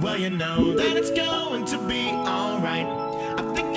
Well, you know that it's going to be alright. I think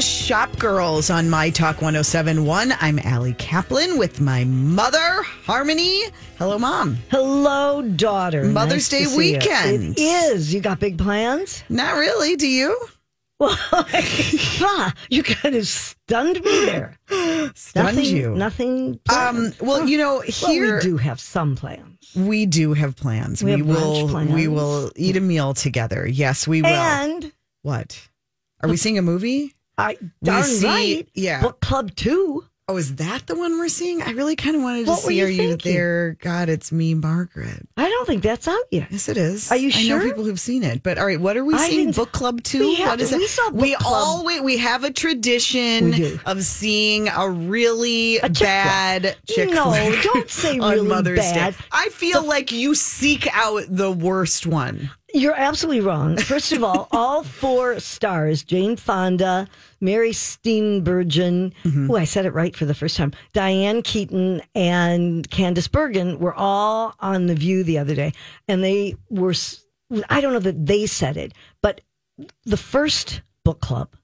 the Shop Girls on My Talk 1071. I'm Ali Kaplan with my mother, Harmony. Hello, Mom. Hello, daughter. Mother's Day to see you. weekend. It is. You got big plans? Not really. Do you? Well, ah, you kind of stunned me there. Stunned nothing, you. Nothing. Um, well, you know, Well, here we do have some plans. we do have plans. We have will plans. we will eat a meal together. Yes, we will. And what? Are we seeing a movie? I darn see- right. yeah. Book club too. Oh, is that the one we're seeing? I really kind of wanted to What see. you Are you there? God, it's me, Margaret. I don't think that's out yet. Yes, it is. Are you sure? I know people who've seen it, but all right, what are we I seeing? Book club Two. We what is it? we saw book we club. all we, we have a tradition of seeing a really A chick bad chick No, flick don't say on really Mother's bad. Day. I feel like you seek out the worst one. You're absolutely wrong. First of all, all four stars Jane Fonda, Mary Steenburgen, Mm-hmm. oh, I said it right for the first time, Diane Keaton, and Candice Bergen were all on The View the other day. And they were, I don't know that they said it, but the first book club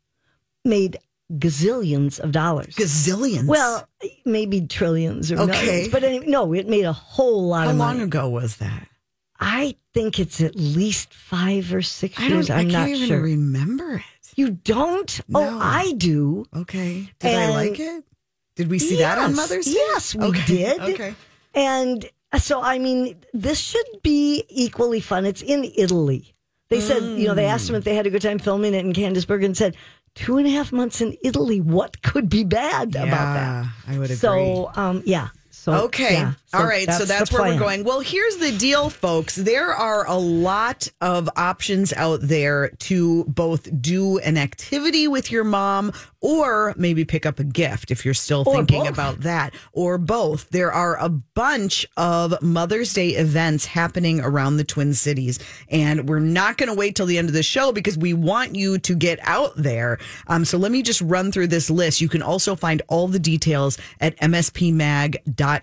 made gazillions of dollars. Gazillions. well, maybe trillions or Okay. millions, but anyway, no, it made a whole lot how of money. How long ago was that? I think it's at least five or six I years. I I'm can't not even sure. remember it. you don't? No. Oh, I do. Okay. Did I like it? Did we see that on Mother's Day? yes, we okay. did. Okay. And so, I mean, this should be equally fun. It's in Italy. They said, you know, they asked them if they had a good time filming it, and Candice Bergen said, two and a half months in Italy. What could be bad about that? I would agree. So, um, yeah. So, Okay. yeah. So All right. so that's where we're going. Well, here's the deal, folks. There are a lot of options out there to both do an activity with your mom or maybe pick up a gift if you're still Or thinking both. about that or both. There are a bunch of Mother's Day events happening around the Twin Cities. And we're not going to wait till the end of the show because we want you to get out there. Um, so let me just run through this list. You can also find all the details at mspmag.com.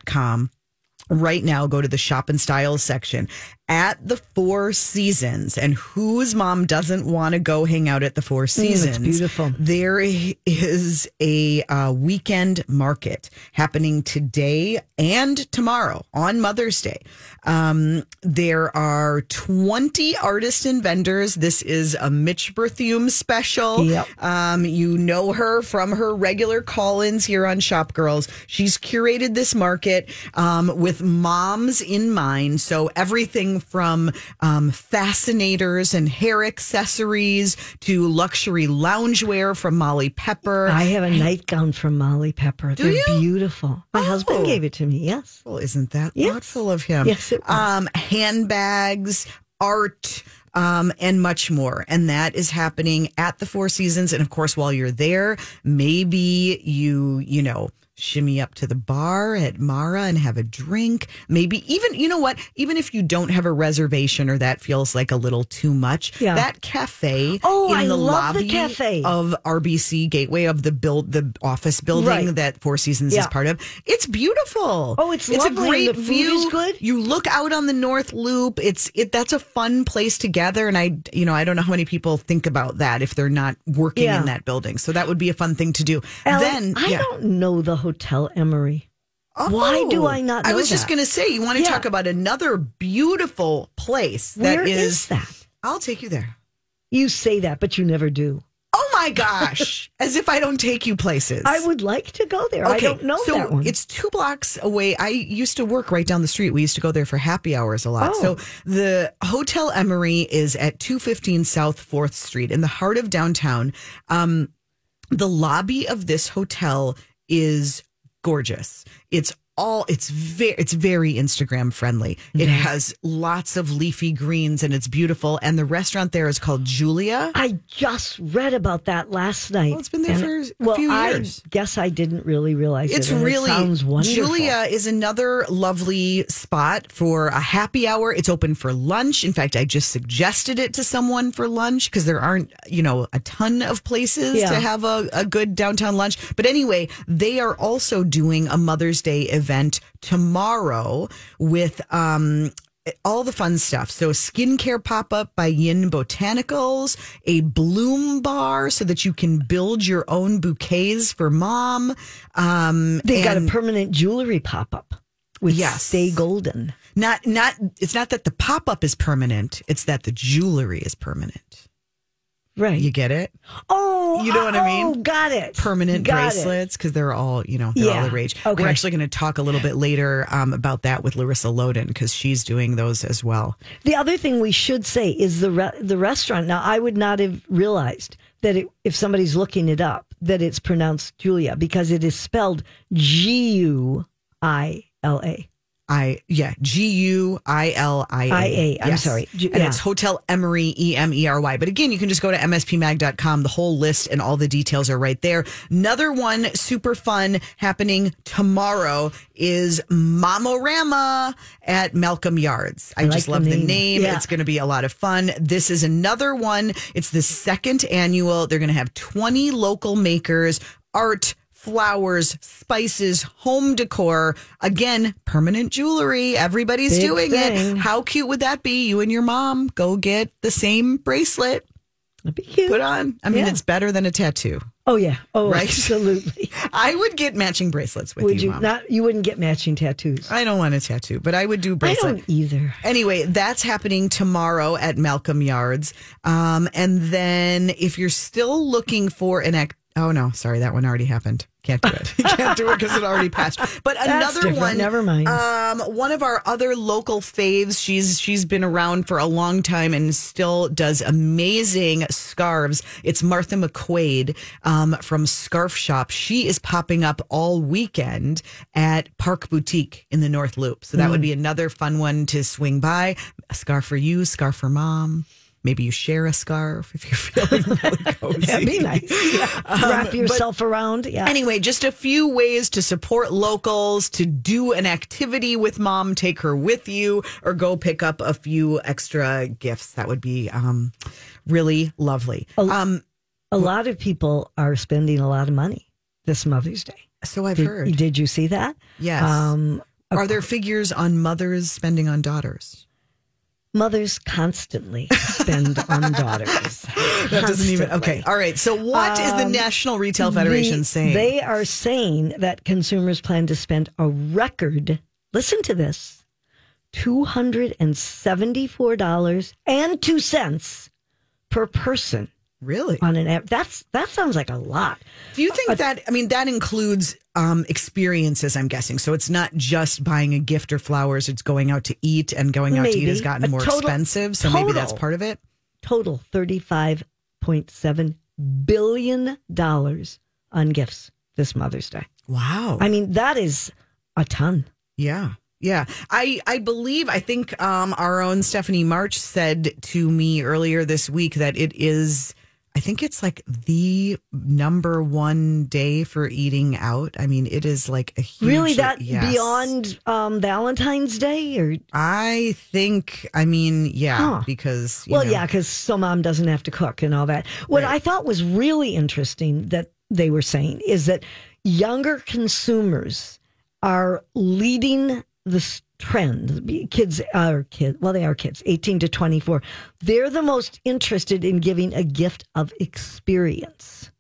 Right now, go to the shop and styles section at the Four Seasons. And whose mom doesn't want to go hang out at the Four Seasons? beautiful. There is a uh, weekend market happening today and tomorrow on Mother's Day. Um, there are 20 artists and vendors. This is a Mitch Berthium special. Yep. Um, you know her from her regular call ins here on Shop Girls. She's curated this market um, with moms in mind. So everything from um, fascinators and hair accessories to luxury loungewear from Molly Pepper. I have a nightgown from Molly Pepper. They're you? beautiful. My Oh. husband gave it to me. Yes. Well, isn't that Yes. thoughtful of him? Yes, it was. Um, handbags, art, um, and much more. And that is happening at the Four Seasons. And of course, while you're there, maybe you, you know, shimmy up to the bar at Mara and have a drink. Maybe even, you know what? Even if you don't have a reservation or that feels like a little too much, Yeah. that cafe Oh, in I the love the cafe. of RBC Gateway of the build, the office building Right. that Four Seasons is part of. It's beautiful. Oh, it's it's lovely, a great view. good? You look out on the North Loop. It's it. That's a fun place to gather. And I, you know, I don't know how many people think about that if they're not working Yeah. in that building. So that would be a fun thing to do. Ellen, then, I yeah. don't know the Hotel Emery. Why do I not I was just going to say, you want to Yeah. talk about another beautiful place that Where is. is that? I'll take you there. You say that, but you never do. Oh my gosh! As if I don't take you places. I would like to go there. I don't know so that one. It's two blocks away. I used to work right down the street. We used to go there for happy hours a lot. Oh. So the Hotel Emery is at 215 South 4th Street in the heart of downtown. Um, the lobby of this hotel is gorgeous. It's all it's very it's very Instagram friendly. It Mm-hmm. has lots of leafy greens and it's beautiful. And the restaurant there is called Giulia. I just read about that last night. Well, it's been there And- for a well, few I years. guess I didn't really realize It's it. and it really sounds wonderful. Giulia is another lovely spot for a happy hour. It's open for lunch. In fact, I just suggested it to someone for lunch because there aren't, you know, a ton of places Yeah. to have a, a good downtown lunch. But anyway, they are also doing a Mother's Day event tomorrow with um all the fun stuff. So skincare pop up by Yin Botanicals, a bloom bar so that you can build your own bouquets for mom. Um, They got a permanent jewelry pop up with Yes. Stay Golden. not not it's not that the pop up is permanent. It's that the jewelry is permanent. Right. You get it? oh, You know what I mean? Oh, got it. Permanent Got bracelets because they're all you know they're all the rage. Okay. We're actually going to talk a little bit later um, about that with Larissa Loden because she's doing those as well. The other thing we should say is the re- the restaurant. Now, I would not have realized that it, if somebody's looking it up that it's pronounced Julia because it is spelled G U I L A. I yeah G U I L I A. I'm sorry. Ju- and yeah. it's Hotel Emery E M E R Y. But again, you can just go to mspmag.com. The whole list and all the details are right there. Another one super fun happening tomorrow is Mamorama at Malcolm Yards. I, like just the love the name. name. Yeah. It's going to be a lot of fun. This is another one. It's the second annual. They're going to have 20 local makers, art, flowers, spices, home decor. Again, permanent jewelry. Everybody's Big doing thing. it. How cute would that be? You and your mom go get the same bracelet That'd be cute. put on. I mean, Yeah. it's better than a tattoo. Oh yeah. Oh, Right? absolutely. I would get matching bracelets with would you, you not? You wouldn't get matching tattoos. I don't want a tattoo, but I would do bracelets. I don't either. Anyway, that's happening tomorrow at Malcolm Yards. Um, and then if you're still looking for an act, oh no, sorry, that one already happened. Can't do it. Can't do it because it already passed. But That's another different. one, Never mind. Um, one of our other local faves. She's she's been around for a long time and still does amazing scarves. It's Martha McQuaid um, from Scarf Shop. She is popping up all weekend at Park Boutique in the North Loop. So that would be Mm. another fun one to swing by. A scarf for you, scarf for mom. Maybe you share a scarf if you're feeling really cozy. That'd be nice. Yeah. Wrap yourself around. Yeah. Anyway, just a few ways to support locals, to do an activity with mom, take her with you, or go pick up a few extra gifts. That would be um, really lovely. Um, a lot of people are spending a lot of money this Mother's Day. so I've Did, heard. did you see that? Yes. Um, Are there figures on mothers spending on daughters? Mothers constantly spend on daughters. That doesn't even. Okay. All right. So, what is the um, National Retail Federation The- saying? They are saying that consumers plan to spend a record, listen to this, $274.02 per person really? on an app. That's that sounds like a lot. Do you think that? I mean, that includes um, experiences. I'm guessing. So it's not just buying a gift or flowers. It's going out to eat, and going out to eat has gotten A more total- expensive. So maybe that's part of it. Total $35.7 billion on gifts this Mother's Day. Wow. I mean, that is a ton. yeah. Yeah. I, I believe, I think um, our own Stephanie March said to me earlier this week that it is, I think it's like the number one day for eating out. I mean, it is like a huge. really, that yes. beyond um, Valentine's Day? or I think, I mean, yeah, Huh. because. you Well, know, yeah, because so mom doesn't have to cook and all that. What Right. I thought was really interesting that they were saying is that younger consumers are leading this trend. Kids are kids. Well, they are kids, 18 to 24. They're the most interested in giving a gift of experience,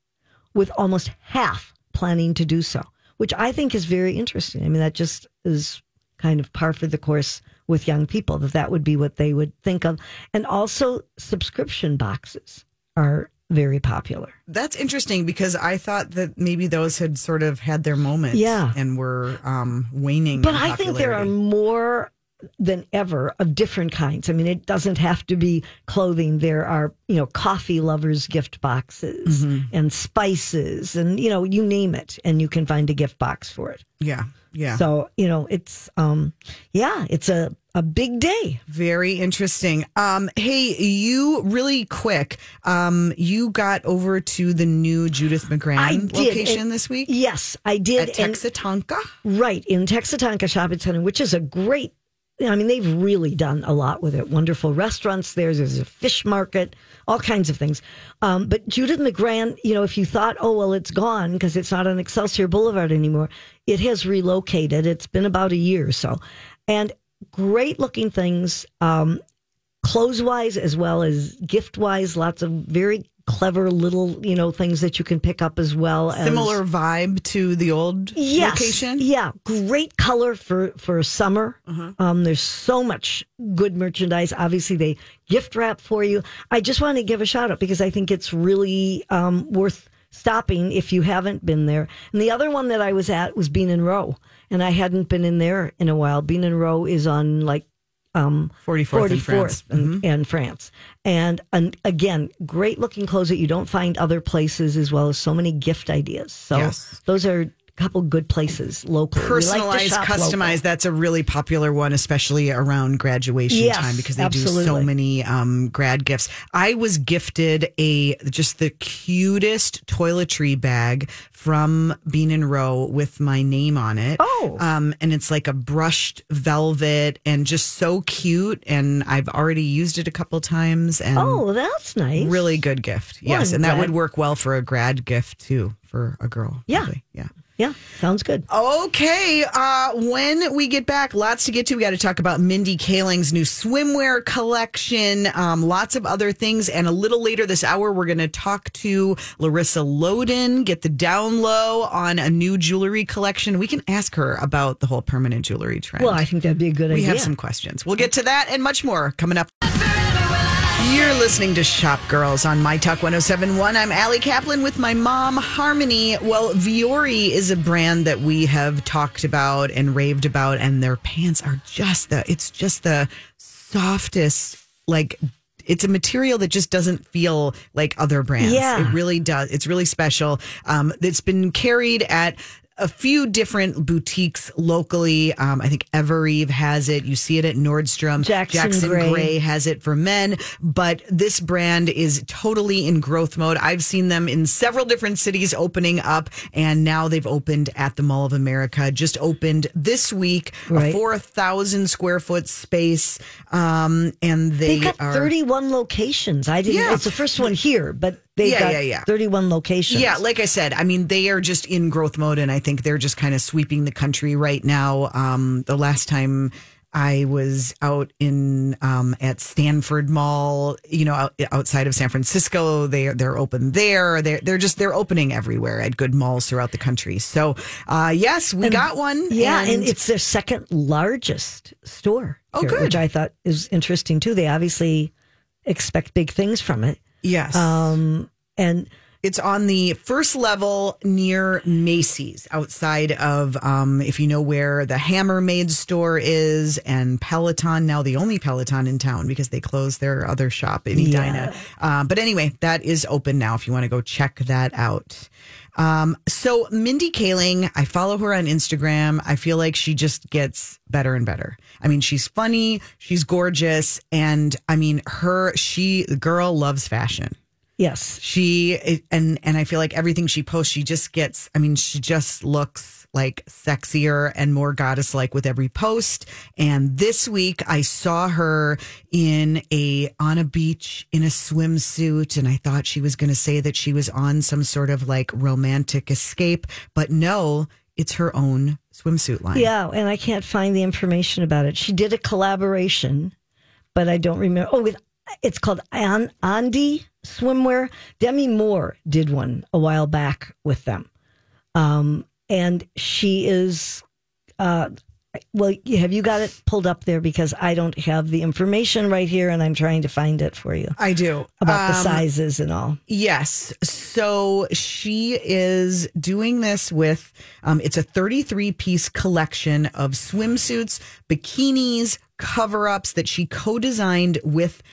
with almost half planning to do so, which I think is very interesting. I mean, that just is kind of par for the course with young people that that would be what they would think of. And also, subscription boxes are very popular. That's interesting because I thought that maybe those had sort of had their moment Yeah. and were um, waning. But I think there are more than ever of different kinds. I mean, it doesn't have to be clothing. There are, you know, coffee lovers gift boxes and spices and, you know, you name it and you can find a gift box for it. Yeah. Yeah. So, you know, it's, um, yeah, it's a, a big day. Very interesting. Um, hey, you really quick. Um, you got over to the new Judith McGrann location And- this week Yes, I did. at And- Texa-Tonka. Right in Texa-Tonka Shopping Center, which is a great. I mean, they've really done a lot with it. Wonderful restaurants there. There's a fish market, all kinds of things. Um, but Judith McGrann, you know, if you thought, oh well, it's gone because it's not on Excelsior Boulevard anymore, it has relocated. It's been about a year or so, and great looking things, um, clothes wise as well as gift wise. Lots of very clever little, you know, things that you can pick up as well. as- Similar vibe to the old yes, location. Yeah, great color for for summer. Uh-huh. Um, there's so much good merchandise. Obviously, they gift wrap for you. I just want to give a shout out because I think it's really um, worth stopping if you haven't been there. And the other one that I was at was Bean and Row, and I hadn't been in there in a while. Bean and Row is on like um, 44th in France. Mm-hmm. in, France. And, and again, great looking clothes that you don't find other places, as well as so many gift ideas. So Yes. those are couple good places locally. We like Personalized, customized. That's a really popular one, especially around graduation Yes, time because they do so many um, grad gifts. I was gifted a just the cutest toiletry bag from Bean and Row with my name on it. Oh. um, and it's like a brushed velvet and just so cute. And I've already used it a couple times. And Oh, that's nice. really good gift. Yes, and that would work well for a grad gift too for a girl. Yeah. probably. yeah. Yeah, sounds good. Okay, uh, when we get back, lots to get to. We got to talk about Mindy Kaling's new swimwear collection, um, lots of other things. And a little later this hour, we're going to talk to Larissa Loden, get the down low on a new jewelry collection. We can ask her about the whole permanent jewelry trend. Well, I think that'd be a good we idea. have some questions. We'll get to that and much more coming up. You're listening to Shop Girls on My Talk 1071. I'm Ali Kaplan with my mom, Harmony. Well, Vuori is a brand that we have talked about and raved about, and their pants are just the, it's just the softest, like, it's a material that just doesn't feel like other brands. Yeah. It really does. It's really special. Um, it's been carried at a few different boutiques locally. Um, I think Evereve has it. You see it at Nordstrom. Jackson Gray. Gray has it for men, but this brand is totally in growth mode. I've seen them in several different cities opening up, and now they've opened at the Mall of America. Just opened this week, Right. a four thousand square foot space, um, and they They've got are 31 locations. I didn't. Yeah. It's the first one here, but they've Yeah, got yeah, yeah. 31 locations. Yeah, like I said, I mean, they are just in growth mode, and I think they're just kind of sweeping the country right now. Um, the last time I was out in um, at Stanford Mall, you know, out, outside of San Francisco, they they're open there. They're they're just they're opening everywhere at good malls throughout the country. So, uh, yes, we got one. Yeah, and, it's their second largest store. Oh, here, good. Which I thought is interesting too. They obviously expect big things from it. Yes. Um, and It's on the first level near Macy's, outside of, um, if you know where the Hammermade store is, and Peloton, now the only Peloton in town because they closed their other shop in Edina. Uh, but anyway, that is open now if you want to go check that out. Um, so Mindy Kaling, I follow her on Instagram. I feel like she just gets better and better. I mean, she's funny, she's gorgeous, and I mean, her, she, the girl loves fashion yes, she and and I feel like everything she posts, she just gets. I mean, she just looks like sexier and more goddess like with every post. And this week, I saw her in a on a beach in a swimsuit, and I thought she was going to say that she was on some sort of like romantic escape, but no, it's her own swimsuit line. yeah, and I can't find the information about it. She did a collaboration, but I don't remember. Oh, with it's called An- Andie Swimwear. Demi Moore did one a while back with them, um, and she is. Uh, well, have you got it pulled up there? Because I don't have the information right here, and I'm trying to find it for you I do about the Um, sizes and all. Yes. So she is doing this with, um, it's a 33 piece collection of swimsuits, bikinis, cover ups that she co designed with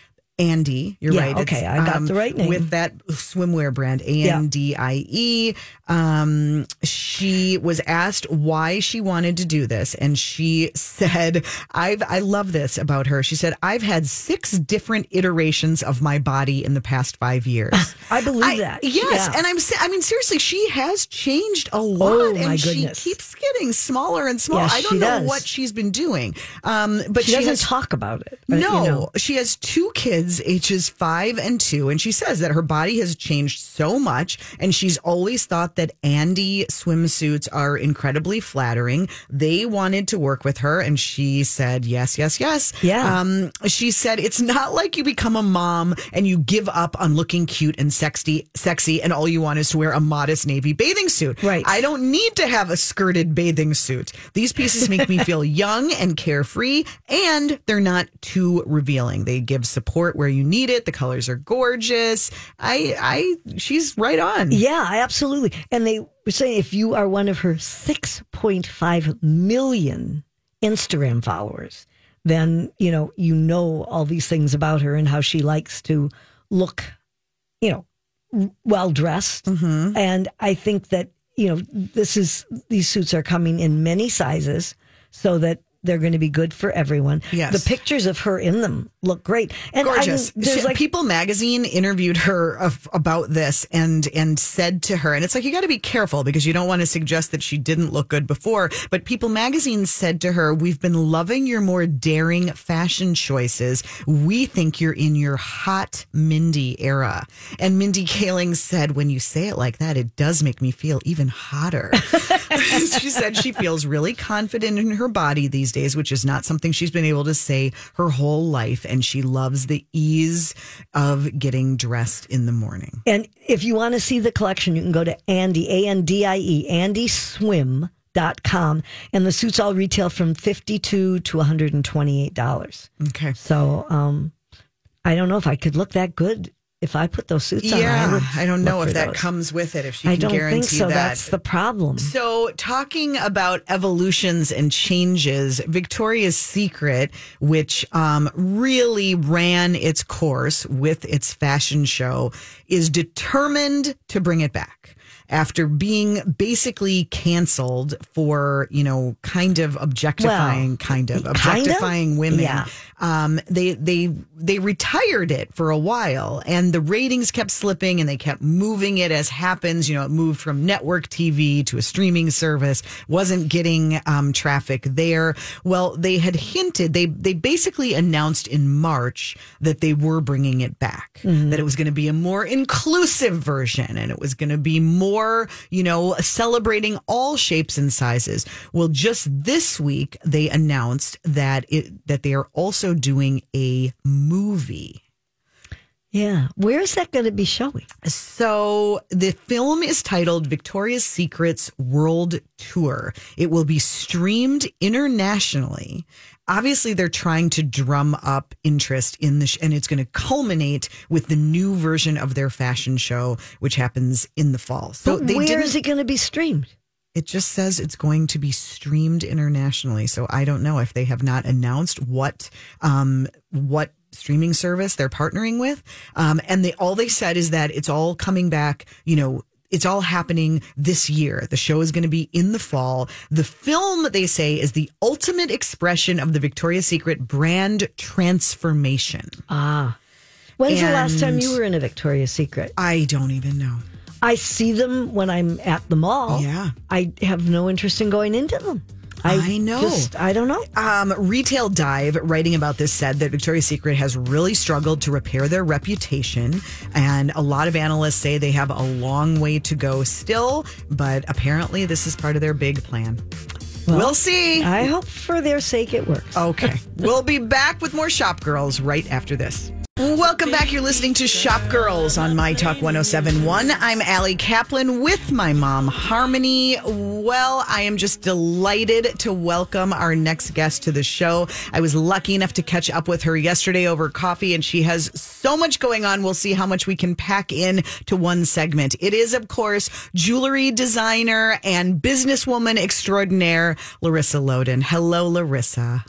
Andie. You're Yeah, right. um, okay, I got the right name. With that swimwear brand, A N D I E. Um, she was asked why she wanted to do this, and she said, "I've I love this about her." She said, "I've had six different iterations of my body in the past five years." I believe I- that. Yes, Yeah. and I'm. I mean, seriously, she has changed a lot, Oh, and she goodness. keeps getting smaller and smaller. Yes, I don't know does. what she's been doing, um, but she she, doesn't has talk about it. uh, no, you know. she has two kids, ages five and two, and she says that her body has changed so much, and she's always thought that Andie swimsuits are incredibly flattering. They wanted to work with her, and she said yes, yes, yes. Yeah. Um, she said it's not like you become a mom and you give up on looking cute and sexy, sexy, and all you want is to wear a modest navy bathing suit. Right. I don't need to have a skirted bathing suit. These pieces make me feel young and carefree, and they're not too revealing. They give support where you need it. The colors are gorgeous. I, I, she's right on. Yeah, absolutely. And they were saying if you are one of her 6.5 million Instagram followers, then, you know, you know all these things about her and how she likes to look, you know, well dressed. Mm-hmm. And I think that, you know, this is, these suits are coming in many sizes so that they're going to be good for everyone. Yes. The pictures of her in them look great. And I gorgeous. there's She- like People magazine interviewed her of, about this and and said to her, and it's like you got to be careful because you don't want to suggest that she didn't look good before. But People magazine said to her, "We've been loving your more daring fashion choices. We think you're in your hot Mindy era." And Mindy Kaling said, "When you say it like that, it does make me feel even hotter." she said she feels really confident in her body these days, which is not something she's been able to say her whole life. And she loves the ease of getting dressed in the morning. And if you want to see the collection, you can go to Andie, A N D I E, andieswim.com. And the suits all retail from 52 to $128. Okay. So um, I don't know if I could look that good if I put those suits on. Yeah, would I, don't know if that those. comes with it. If she I can don't guarantee think so. that. That's the problem. So, talking about evolutions and changes, Victoria's Secret, which um, really ran its course with its fashion show, is determined to bring it back. After being basically canceled for, you know, kind of objectifying, Well, kind of kind of? objectifying women, Yeah. Um, they they they retired it for a while, and the ratings kept slipping, and they kept moving it as happens. You know, it moved from network TV to a streaming service, wasn't getting um, traffic there. Well, they had hinted they they basically announced in March that they were bringing it back, that it was going to be a more inclusive version, and it was going to be more, you know, celebrating all shapes and sizes. Well, just this week they announced that it that they are also doing a movie. Yeah. Where is that going to be showing? So the film is titled Victoria's Secret's World Tour. It will be streamed internationally. Obviously, they're trying to drum up interest in this, sh- and it's going to culminate with the new version of their fashion show, which happens in the fall. So But they where it going to be streamed? It just says it's going to be streamed internationally. So I don't know if they have not announced what um, what streaming service they're partnering with. Um, and they all they said is that it's all coming back. You know. It's all happening this year. The show is going to be in the fall. The film, they say, is the ultimate expression of the Victoria's Secret brand transformation. Ah. When's the last time you were in a Victoria's Secret? I don't even know. I see them when I'm at the mall. Yeah. I have no interest in going into them. I know. Just, I don't know. Um, Retail Dive, writing about this, said that Victoria's Secret has really struggled to repair their reputation. And a lot of analysts say they have a long way to go still, but apparently this is part of their big plan. we'll see. I hope for their sake it works. Okay. we'll be back with more Shop Girls right after this. Welcome back. You're listening to Shop Girls on My Talk 1071. I'm Ali Kaplan with my mom, Harmony. Well, I am just delighted to welcome our next guest to the show. I was lucky enough to catch up with her yesterday over coffee, and she has so much going on. We'll see how much we can pack in to one segment. It is, of course, jewelry designer and businesswoman extraordinaire, Larissa Loden. Hello, Larissa.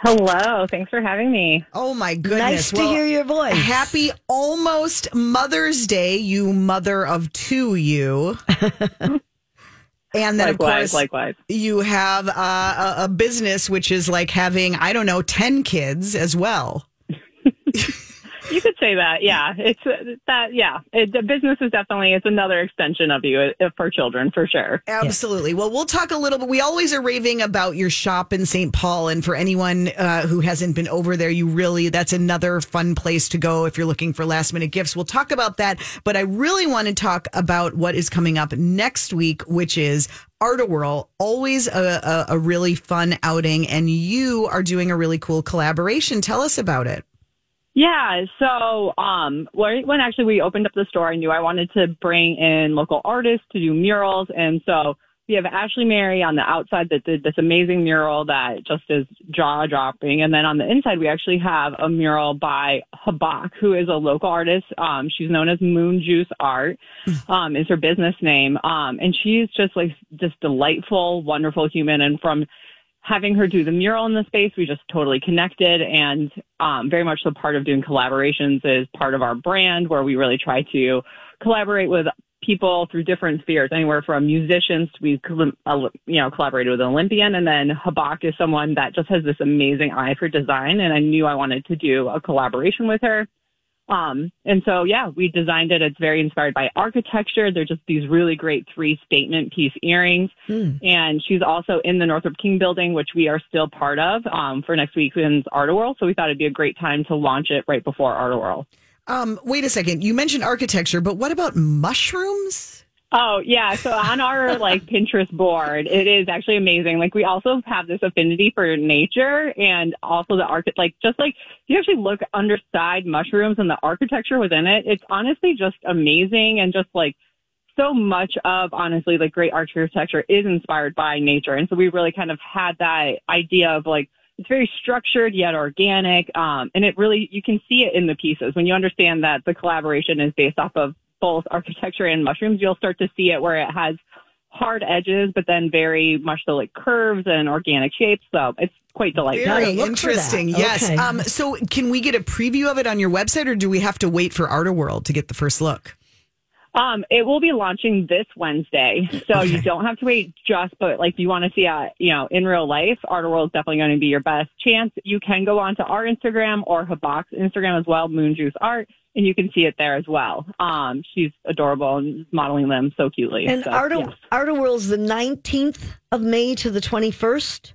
Hello. Thanks for having me. Oh my goodness! Nice to hear your voice. Happy almost Mother's Day, you mother of two, you. and then, of course, likewise. you have uh, a, a business which is like having I don't know ten kids as well. You could say that. Yeah. It's uh, that. Yeah. It, the business is definitely, it's another extension of you uh, for children for sure. Absolutely. Well, we'll talk a little bit. We always are raving about your shop in St. Paul. And for anyone uh, who hasn't been over there, you really, that's another fun place to go if you're looking for last minute gifts. We'll talk about that. But I really want to talk about what is coming up next week, which is Art-A-Whirl, always a, a, a really fun outing. And you are doing a really cool collaboration. Tell us about it. Yeah. So, um, when when actually we opened up the store, I knew I wanted to bring in local artists to do murals. And so we have Ashley Mary on the outside that did this amazing mural that just is jaw dropping. And then on the inside, we actually have a mural by Habak, who is a local artist. Um, she's known as Moon Juice Art, um, is her business name. Um, and she's just like this delightful, wonderful human. And from having her do the mural in the space, we just totally connected and um, very much so part of doing collaborations is part of our brand where we really try to collaborate with people through different spheres, anywhere from musicians. We, uh, you know, collaborated with an Olympian and then Habak is someone that just has this amazing eye for design. And I knew I wanted to do a collaboration with her. Um, and so, yeah, we designed it. It's very inspired by architecture. They're just these really great three statement piece earrings. And she's also in the Northrop King building, which we are still part of, um, for next weekend's Art-A-Whirl. So we thought it'd be a great time to launch it right before Art-A-Whirl. Um, wait a second. You mentioned architecture, but what about mushrooms? Oh yeah, so on our like Pinterest board, it is actually amazing. Like we also have this affinity for nature and also the arch like just like you actually look underside mushrooms and the architecture within it. It's honestly just amazing and just like so much of honestly like great architecture is inspired by nature. And so we really kind of had that idea of like it's very structured yet organic. Um, and it really you can see it in the pieces when you understand that the collaboration is based off of both architecture and mushrooms, you'll start to see it where it has hard edges, but then very much so like curves and organic shapes. So it's quite delightful. Very interesting. Yes. Okay. Um, so, can we get a preview of it on your website, or do we have to wait for Art-A-Whirl to get the first look? Um, it will be launching this Wednesday, so you don't have to wait just. But like, if you want to see it, you know, in real life, Art-A-Whirl is definitely going to be your best chance. You can go onto our Instagram or Habak's Instagram as well, Moon Juice Art, and you can see it there as well. Um, she's adorable and modeling them so cutely. And so, Art, yes. Art-A-Whirl's the 19th of May to the 21st.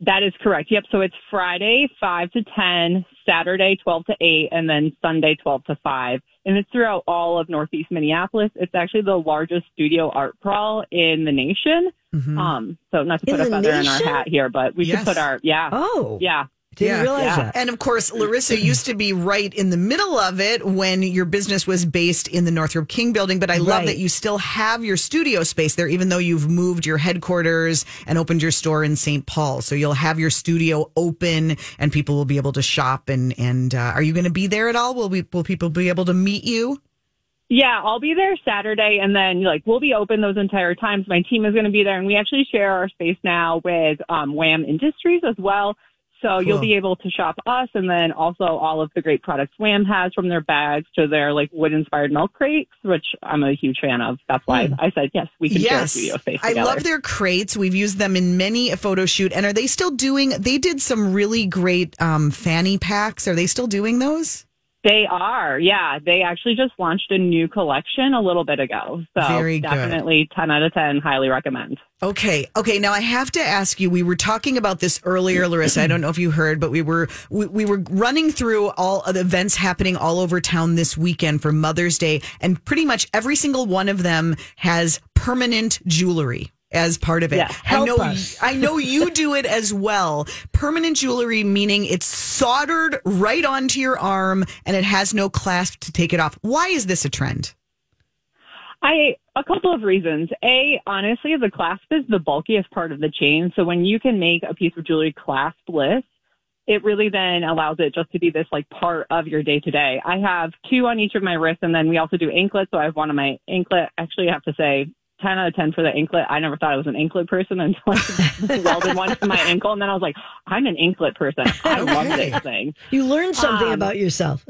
That is correct. Yep. So it's Friday, 5 to 10, Saturday, 12 to 8, and then Sunday, 12 to 5. And it's throughout all of Northeast Minneapolis. It's actually the largest studio art crawl in the nation. Um, so not to In put a the feather in our hat here, but we Yes. should put our, yeah. Oh. Yeah. Didn't Yeah. realize Yeah. that. And of course, Larissa used to be right in the middle of it when your business was based in the Northrop King building. But I love Right. that you still have your studio space there, even though you've moved your headquarters and opened your store in St. Paul. So you'll have your studio open and people will be able to shop. And, and uh, are you going to be there at all? Will, we, will people be able to meet you? Yeah, I'll be there Saturday and then like we'll be open those entire times. My team is going to be there and we actually share our space now with um, Wham Industries as well. So you'll be able to shop us and then also all of the great products Wham has from their bags to their like wood inspired milk crates, which I'm a huge fan of. That's why I said yes, we can share a studio space I together. love their crates. We've used them in many a photo shoot. And are they still doing? They did some really great um, fanny packs. Are they still doing those? They are, yeah. They actually just launched a new collection a little bit ago. So Very good. definitely 10 out of 10, highly recommend. Okay. Okay. Now I have to ask you. We were talking about this earlier, Larissa. I don't know if you heard, but we were we, we were running through all of the events happening all over town this weekend for Mother's Day, and pretty much every single one of them has permanent jewelry as part of it. I know. us. I know you do it as well. Permanent jewelry meaning it's soldered right onto your arm and it has no clasp to take it off. Why is this a trend? I a couple of reasons. A, honestly, the clasp is the bulkiest part of the chain. So when you can make a piece of jewelry claspless, it really then allows it just to be this like part of your day to day. I have two on each of my wrists, and then we also do anklets. So I have one on my anklet. Actually, I have to say 10 out of 10 for the anklet. I never thought I was an anklet person until I welded one to my ankle. And then I was like, I'm an anklet person. I love this thing. You learned something Um, about yourself.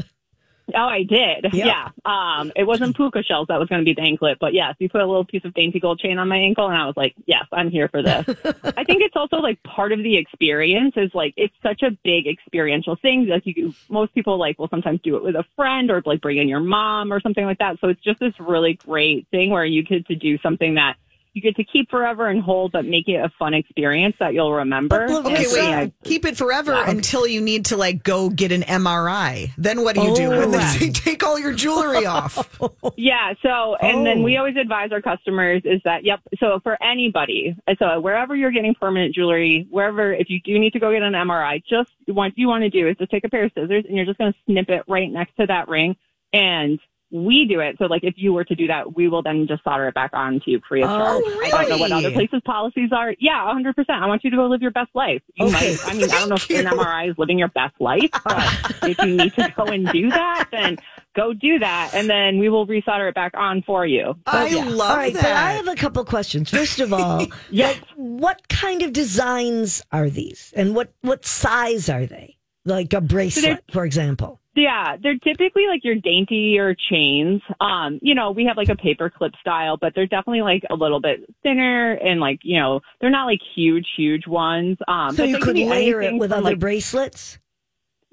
Oh, I did. Yeah. Yeah. Um, it wasn't puka shells that was going to be the anklet, but yes, you put a little piece of dainty gold chain on my ankle, and I was like, yes, I'm here for this. I think it's also like part of the experience is like it's such a big experiential thing. Like you, most people like will sometimes do it with a friend or like bring in your mom or something like that. So it's just this really great thing where you get to do something that you get to keep forever and hold, but make it a fun experience that you'll remember. But, Okay, Yes, wait. I- Keep it forever until you need to like go get an MRI. Then what do you do when they Oh. say take all your jewelry off? Yeah. So, and then Oh. we always advise our customers is that, yep. So for anybody, so wherever you're getting permanent jewelry, wherever, if you do need to go get an MRI, just what you want to do is just take a pair of scissors and you're just going to snip it right next to that ring. And we do it. So like if you were to do that, we will then just solder it back on to you free of oh, charge. Oh, I don't know what other places policies are. Yeah, 100%. I want you to go live your best life. You Okay. might, I mean, I don't know if an. MRI is living your best life, but if you need to go and do that, then go do that. And then we will resolder it back on for you. I yeah. love All right, that. but I have a couple questions. First of all, Yes. what kind of designs are these, and what what size are they? Like a bracelet, for example. Yeah, they're typically like your daintier chains. Um, you know, we have like a paper clip style, but they're definitely like a little bit thinner and like, you know, they're not like huge, huge ones. Um, So but you could layer it with other like, bracelets.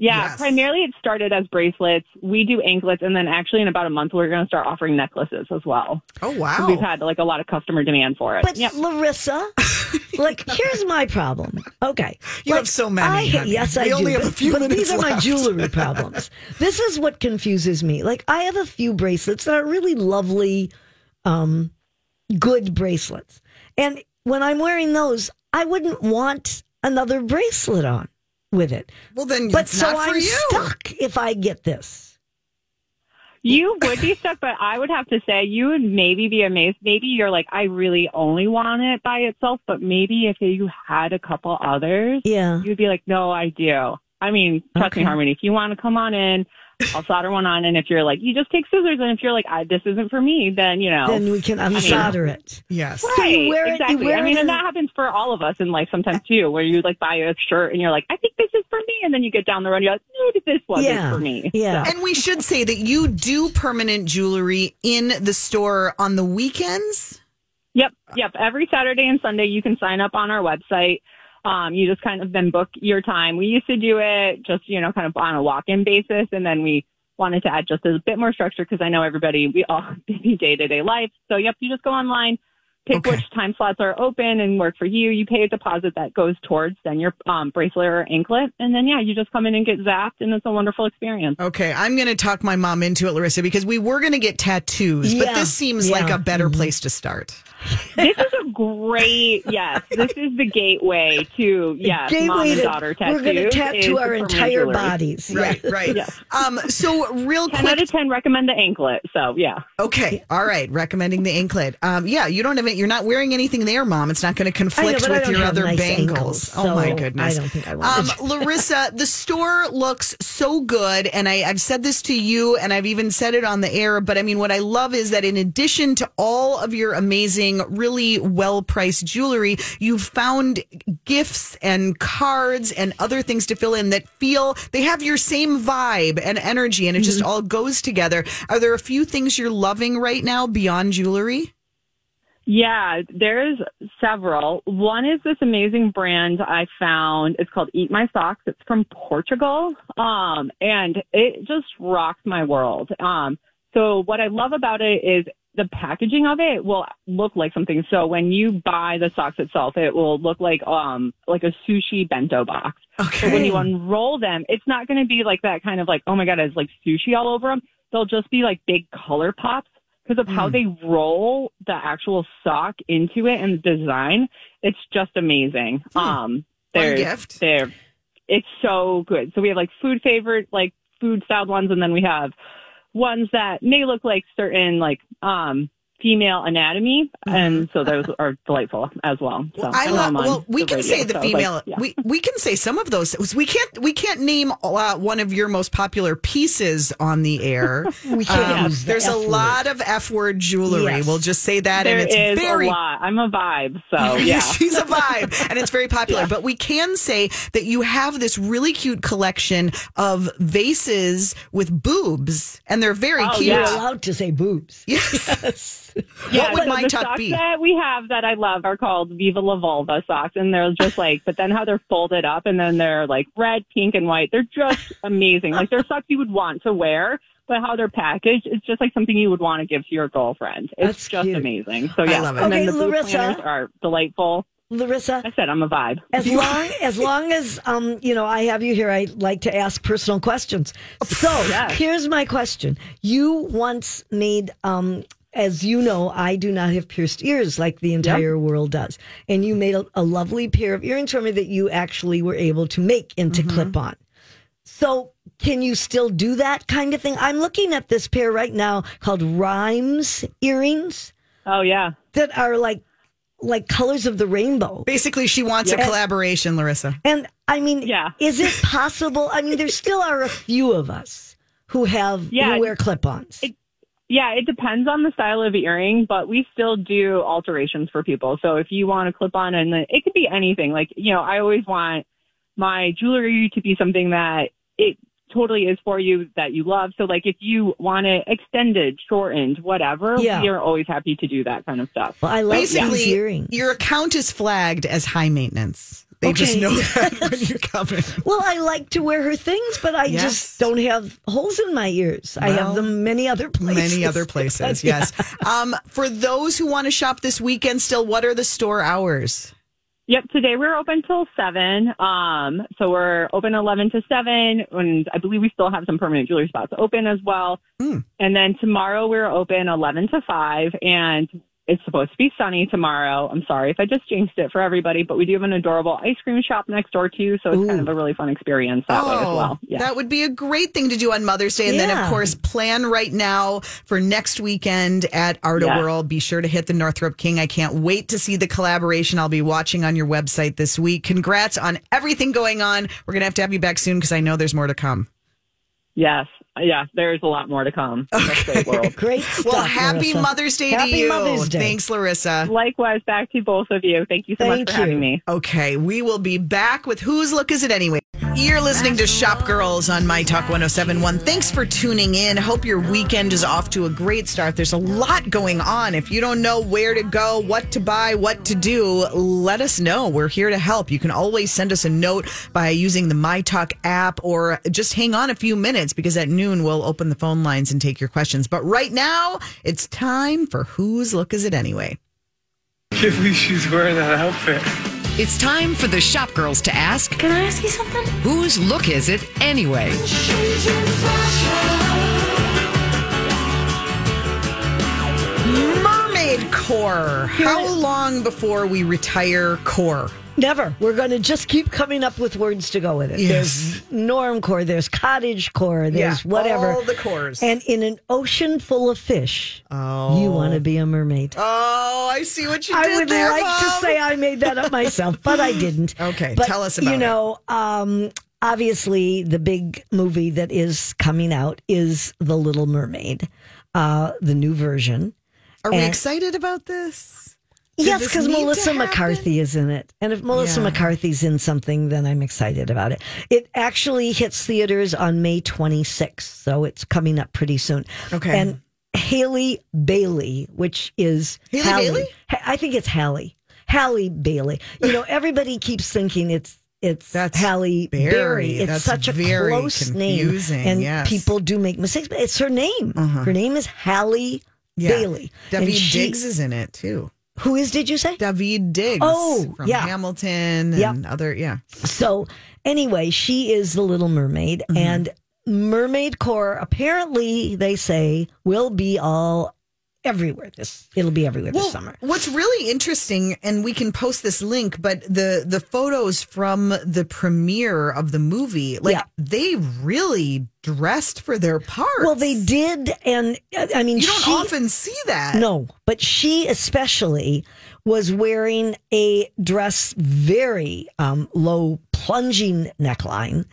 Yeah, Yes. primarily it started as bracelets. We do anklets, and then actually in about a month we're going to start offering necklaces as well. oh wow! We've had like a lot of customer demand for it. But Yep. Larissa, like, here's my problem. Okay, You Like, have so many, I, honey. yes, I We do. only have but, a few but minutes these are my jewelry problems. this is what confuses me. Like, I have a few bracelets that are really lovely, um, good bracelets, and when I'm wearing those, I wouldn't want another bracelet on with it. Well then But it's so not for I'm you. stuck if I get this. You would be stuck, but I would have to say you would maybe be amazed. Maybe you're like, I really only want it by itself, but maybe if you had a couple others, Yeah. you'd be like, no, I do. I mean, trust Okay. me, Harmony, if you want to come on in, I'll solder one on. And if you're like, you just take scissors, and if you're like, I, this isn't for me, then, you know. Then we can unsolder it. Yes. So you wear it- you exactly. wear I mean, in- and that happens for all of us in life sometimes too, where you like buy a shirt and you're like, I think this is for me, and then you get down the road and you're like, no, this wasn't Yeah. for me. Yeah. So- And we should say that you do permanent jewelry in the store on the weekends. Yep, yep. Every Saturday and Sunday, you can sign up on our website. Um, you just kind of then book your time. We used to do it just, you know, kind of on a walk-in basis, and then we wanted to add just a bit more structure because I know everybody, we all busy day-to-day life. So, yep, you just go online, pick Okay. which time slots are open and work for you. You pay a deposit that goes towards then your um, bracelet or anklet, and then yeah, you just come in and get zapped, and it's a wonderful experience. Okay, I'm going to talk my mom into it, Larissa, because we were going to get tattoos, but this seems Yeah. like a better place to start. This is a great yes. This is the gateway to yes, mom and daughter tattoos. We're going to tattoo our entire bodies. Right, Yeah. right. Yes. Um, so real Ten out of ten recommend the anklet. So yeah. Okay, all right. Recommending the anklet. Um, yeah, you don't have it. You're not wearing anything there, mom. It's not going to I know, conflict with your other nice bangles. ankles, oh my goodness! I don't think I want Um, Larissa, the store looks so good, and I, I've said this to you, and I've even said it on the air. But I mean, what I love is that in addition to all of your amazing, really well-priced jewelry, you've found gifts and cards and other things to fill in that feel they have your same vibe and energy, and it just all goes together. Are there a few things you're loving right now beyond jewelry? Yeah, there's several. One is this amazing brand I found. It's called Eat My Socks. It's from Portugal. Um, and it just rocks my world. Um, so what I love about it is the packaging of it will look like something. So when you buy the socks itself, it will look like, um, like a sushi bento box. Okay. But when you unroll them, it's not going to be like that kind of like, oh my God, it's like sushi all over them. They'll just be like big color pops because of how they roll the actual sock into it and the design. It's just amazing. Um, they're, gift. they're, it's so good. So we have like food favorite, like food styled ones, and then we have ones that may look like certain like um female anatomy, and so those are delightful as well. So Mm-hmm. I love. Well, we can radio, say the so, like, female. yeah. We we can say some of those. We can't. We can't name uh, one of your most popular pieces on the air. We can't use the There's a F word. lot of F word jewelry. Yes. We'll just say that, There and it's is very. a lot. I'm a vibe, so yeah. She's a vibe, and it's very popular. But we can say that you have this really cute collection of vases with boobs, and they're very Oh, cute. You're allowed to say boobs. Yes. Yeah, what would so my the socks be? that we have that I love are called Viva La Vulva socks, and they're just like, but then how they're folded up, and then they're like red, pink, and white. They're just amazing. Like they're socks you would want to wear, but how they're packaged, it's just like something you would want to give to your girlfriend. It's That's just cute. amazing. So yeah, love it. and Okay, then the Larissa. are delightful. Larissa, I said I'm a vibe. as long as long as um you know I have you here, I like to ask personal questions. So Yes. here's my question: You once made um. As you know, I do not have pierced ears like the entire world does. And you made a, a lovely pair of earrings for me that you actually were able to make into mm-hmm. clip on. So, can you still do that kind of thing? I'm looking at this pair right now called Rhymes earrings Oh yeah. that are like like colors of the rainbow. Basically, she wants a collaboration, Larissa. And I mean, Yeah. is it possible? I mean, there still are a few of us who have Yeah. who wear clip-ons. It- Yeah, it depends on the style of earring, but we still do alterations for people. So if you want to clip on, and it could be anything. Like you know, I always want my jewelry to be something that it totally is for you that you love. So like if you want it extended, shortened, whatever, Yeah. we are always happy to do that kind of stuff. well, I love these Basically, earrings. your account is flagged as high maintenance. They just Okay. know that when you come in. Well, I like to wear her things, but I Yes. just don't have holes in my ears. I have them many other places. Many other places, yes. Um, for those who want to shop this weekend still, what are the store hours? Yep, today we're open till seven. Um, so we're open eleven to seven, and I believe we still have some permanent jewelry spots open as well. Hmm. And then tomorrow we're open eleven to five, and it's supposed to be sunny tomorrow. I'm sorry if I just jinxed it for everybody, but we do have an adorable ice cream shop next door too, so it's kind of a really fun experience that way as oh, well. Yeah. Oh, That would be a great thing to do on Mother's Day. And then, of course, plan right now for next weekend at Art Yeah. World. Be sure to hit the Northrup King. I can't wait to see the collaboration. I'll be watching on your website this week. Congrats on everything going on. We're going to have to have you back soon because I know there's more to come. yes, yeah. There's a lot more to come. That's great. Great stuff. Well, happy Larissa. Mother's Day Happy to you. Mother's Day. Thanks, Larissa. Likewise, back to both of you. Thank you so Thank much for having me. Okay, we will be back with Whose Look Is It Anyway? You're listening to Shop Girls on My Talk 1071. Thanks for tuning in. Hope your weekend is off to a great start. There's a lot going on. If you don't know where to go, what to buy, what to do, let us know. We're here to help. You can always send us a note by using the My Talk app or just hang on a few minutes because at noon we'll open the phone lines and take your questions. But right now, it's time for Whose Look Is It Anyway? can't believe she's wearing that outfit. It's time for the shop girls to ask, Can I ask you something? whose look is it anyway? Mermaid core. How long before we retire core? Never. We're going to just keep coming up with words to go with it. Yes. There's norm core, there's cottage core, there's Yeah, whatever. all the cores. And in an ocean full of fish, Oh. you want to be a mermaid. Oh, I see what you I did would there, like Mom. to say I made that up myself, but I didn't. Okay, but, tell us about it. You it. know, um, obviously, the big movie that is coming out is The Little Mermaid, uh, the new version. Are we excited about this? Yes, because Melissa? McCarthy is in it. And if Melissa Yeah. McCarthy's in something, then I'm excited about it. It actually hits theaters on May 26th, so it's coming up pretty soon. Okay. And Haley Bailey, which is Haley Bailey? I think it's Halle. Halle Bailey. You know, everybody keeps thinking it's it's That's Halle Berry. Berry. It's That's such a very close name, confusing, and yes. Uh-huh. people do make mistakes. But it's her name. Her name is Halle Yeah. Bailey. And David she- Diggs is in it too. Who is? Did you say? David Diggs. Oh, from yeah. Hamilton Yep. and other. Yeah. So anyway, she is the Little Mermaid, Mm-hmm. and Mermaid Core apparently they say will be all everywhere this it'll be everywhere this summer. What's really interesting, and we can post this link, but the the photos from the premiere of the movie, like Yeah. they really dressed for their part. Well, they did, and uh, I mean, You don't she, often see that. No, but she especially was wearing a dress very um, low plunging neckline,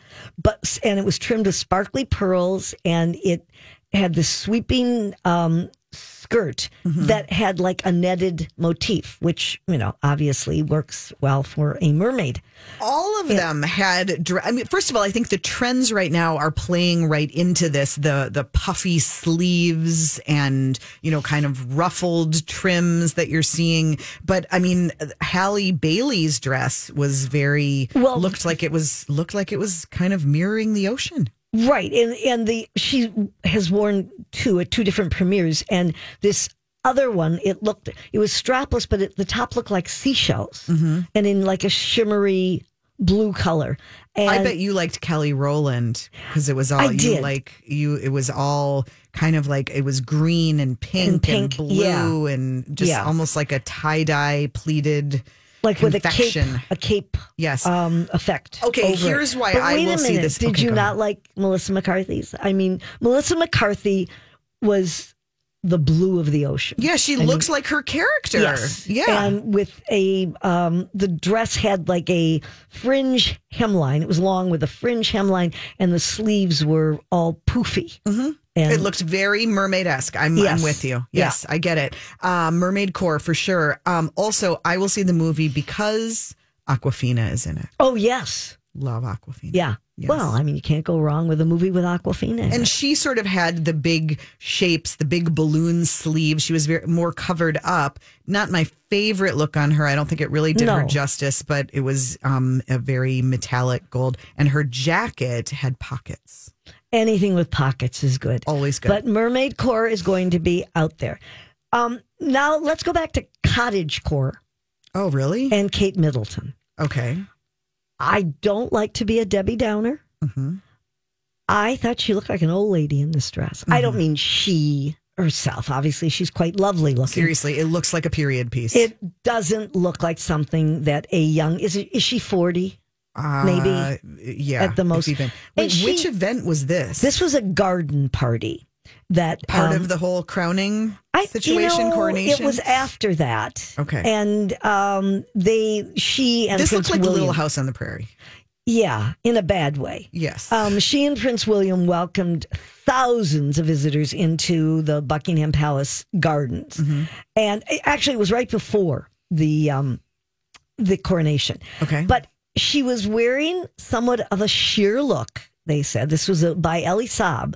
but and it was trimmed with sparkly pearls, and it had this sweeping um, skirt Mm-hmm. that had like a netted motif, which you know obviously works well for a mermaid. all of them had. I mean, first of all, I think the trends right now are playing right into this the the puffy sleeves and you know kind of ruffled trims that you're seeing. But I mean, Halle Bailey's dress was very Well- looked like it was looked like it was kind of mirroring the ocean. Right, and and the she has worn two at two different premieres, and this other one it looked it was strapless, but it, the top looked like seashells, Mm-hmm. and in like a shimmery blue color. And I bet you liked Kelly Rowland because it was all I you did. like you. It was all kind of like it was green and pink and, pink, blue and just Yeah. almost like a tie dye pleated like with a cape, a cape, Yes. um, effect. Okay, it. here's why But I wait will a see minute, this- Did okay, you not ahead. like Melissa McCarthy's? I mean, Melissa McCarthy was the blue of the ocean. yeah, she I mean, looks like her character. Yes. Yeah. And with a, um, the dress had like a fringe hemline. It was long with a fringe hemline, and the sleeves were all poofy. Mm-hmm. And it looked very mermaid esque. I'm, Yes. I'm with you. Yeah. Yes, I get it. Um, mermaid core for sure. Um, also, I will see the movie because Awkwafina is in it. oh yes, Love Awkwafina. yeah. Yes. Well, I mean, you can't go wrong with a movie with Awkwafina. And she sort of had the big shapes, the big balloon sleeves. She was very more covered up. Not my favorite look on her. I don't think it really did her justice, but it was um, a very metallic gold. And her jacket had pockets. anything with pockets is good. Always good. But Mermaid Core is going to be out there. Um, now let's go back to Cottage Core oh, really? and Kate Middleton. Okay. I don't like to be a Debbie Downer. Mm-hmm. I thought she looked like an old lady in this dress. I Mm-hmm. don't mean she herself. Obviously, she's quite lovely looking. Seriously, it looks like a period piece. It doesn't look like something that a young is. It, is she forty? maybe Uh, yeah, at the most. Wait, she- which event was this? This was a garden party that part um, of the whole crowning I- you situation, know, coronation. It was after that. Okay. and um, they she and This Prince looks like the William. Little House on the Prairie. Yeah, in a bad way. Yes. Um, she and Prince William welcomed thousands of visitors into the Buckingham Palace gardens, Mm-hmm. and it- actually, it was right before the um, the coronation. Okay. but she was wearing somewhat of a sheer look. They said this was a, by Elie Saab,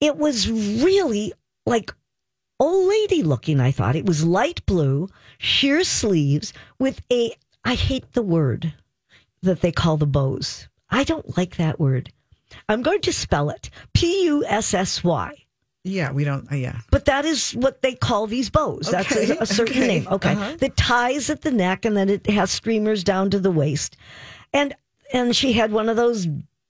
it was really like old lady looking. I thought it was light blue, sheer sleeves with a. I hate the word that they call the bows. I don't like that word. I'm going to spell it P U S S Y. yeah, we don't. Uh, yeah. But that is what they call these bows. That's a, a certain okay, name. Okay. uh-huh. The ties at the neck and then it has streamers down to the waist. And and she had one of those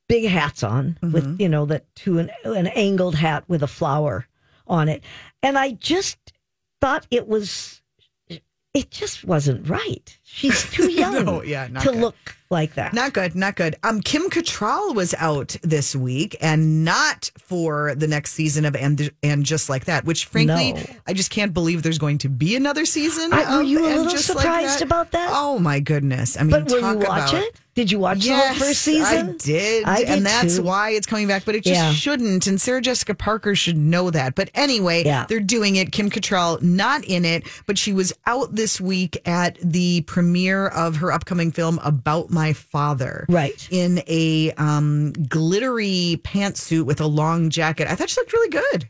big hats on Mm-hmm. with, you know, that to an an angled hat with a flower on it. And I just thought it was it just wasn't right. She's too young No, yeah, not to good. look like that. Not good, not good. Um, Kim Cattrall was out this week, and not for the next season of and and just like that. Which, frankly, No. I just can't believe there's going to be another season. I- were of you a little Just Like surprised about that? Oh my goodness! I mean, but will talk you watch about, it? Did you watch Yes, the whole first season? I did, I did and that's too. why it's coming back. But it just Yeah. shouldn't. And Sarah Jessica Parker should know that. But anyway, Yeah. they're doing it. Kim Cattrall not in it, but she was out this week at the premiere of her upcoming film about my father. Right. in a um, glittery pantsuit with a long jacket. I thought she looked really good.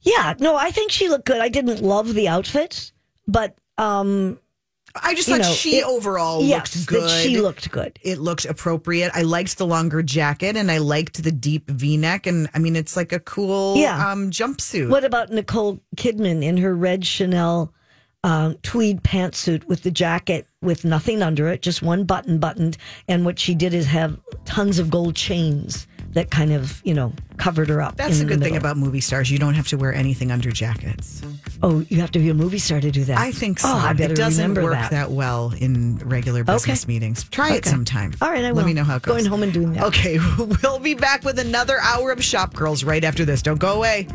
Yeah, no, I think she looked good. I didn't love the outfit, but um I just thought know, she it- overall yes, looked good. that she looked good. it looked appropriate. I liked the longer jacket and I liked the deep V neck. And I mean, it's like a cool Yeah. um, jumpsuit. What about Nicole Kidman in her red Chanel um, tweed pantsuit with the jacket with nothing under it, just one button buttoned, and what she did is have tons of gold chains that kind of you know covered her up. That's a the good thing about movie stars. You don't have to wear anything under jackets. Oh, you have to be a movie star to do that. I think so. Oh, I better it doesn't remember work that. that. well in regular business meetings. Try it sometime. All right, I Let will. me know how it goes. Going home and doing that. Okay, we'll be back with another hour of Shop Girls right after this. Don't go away.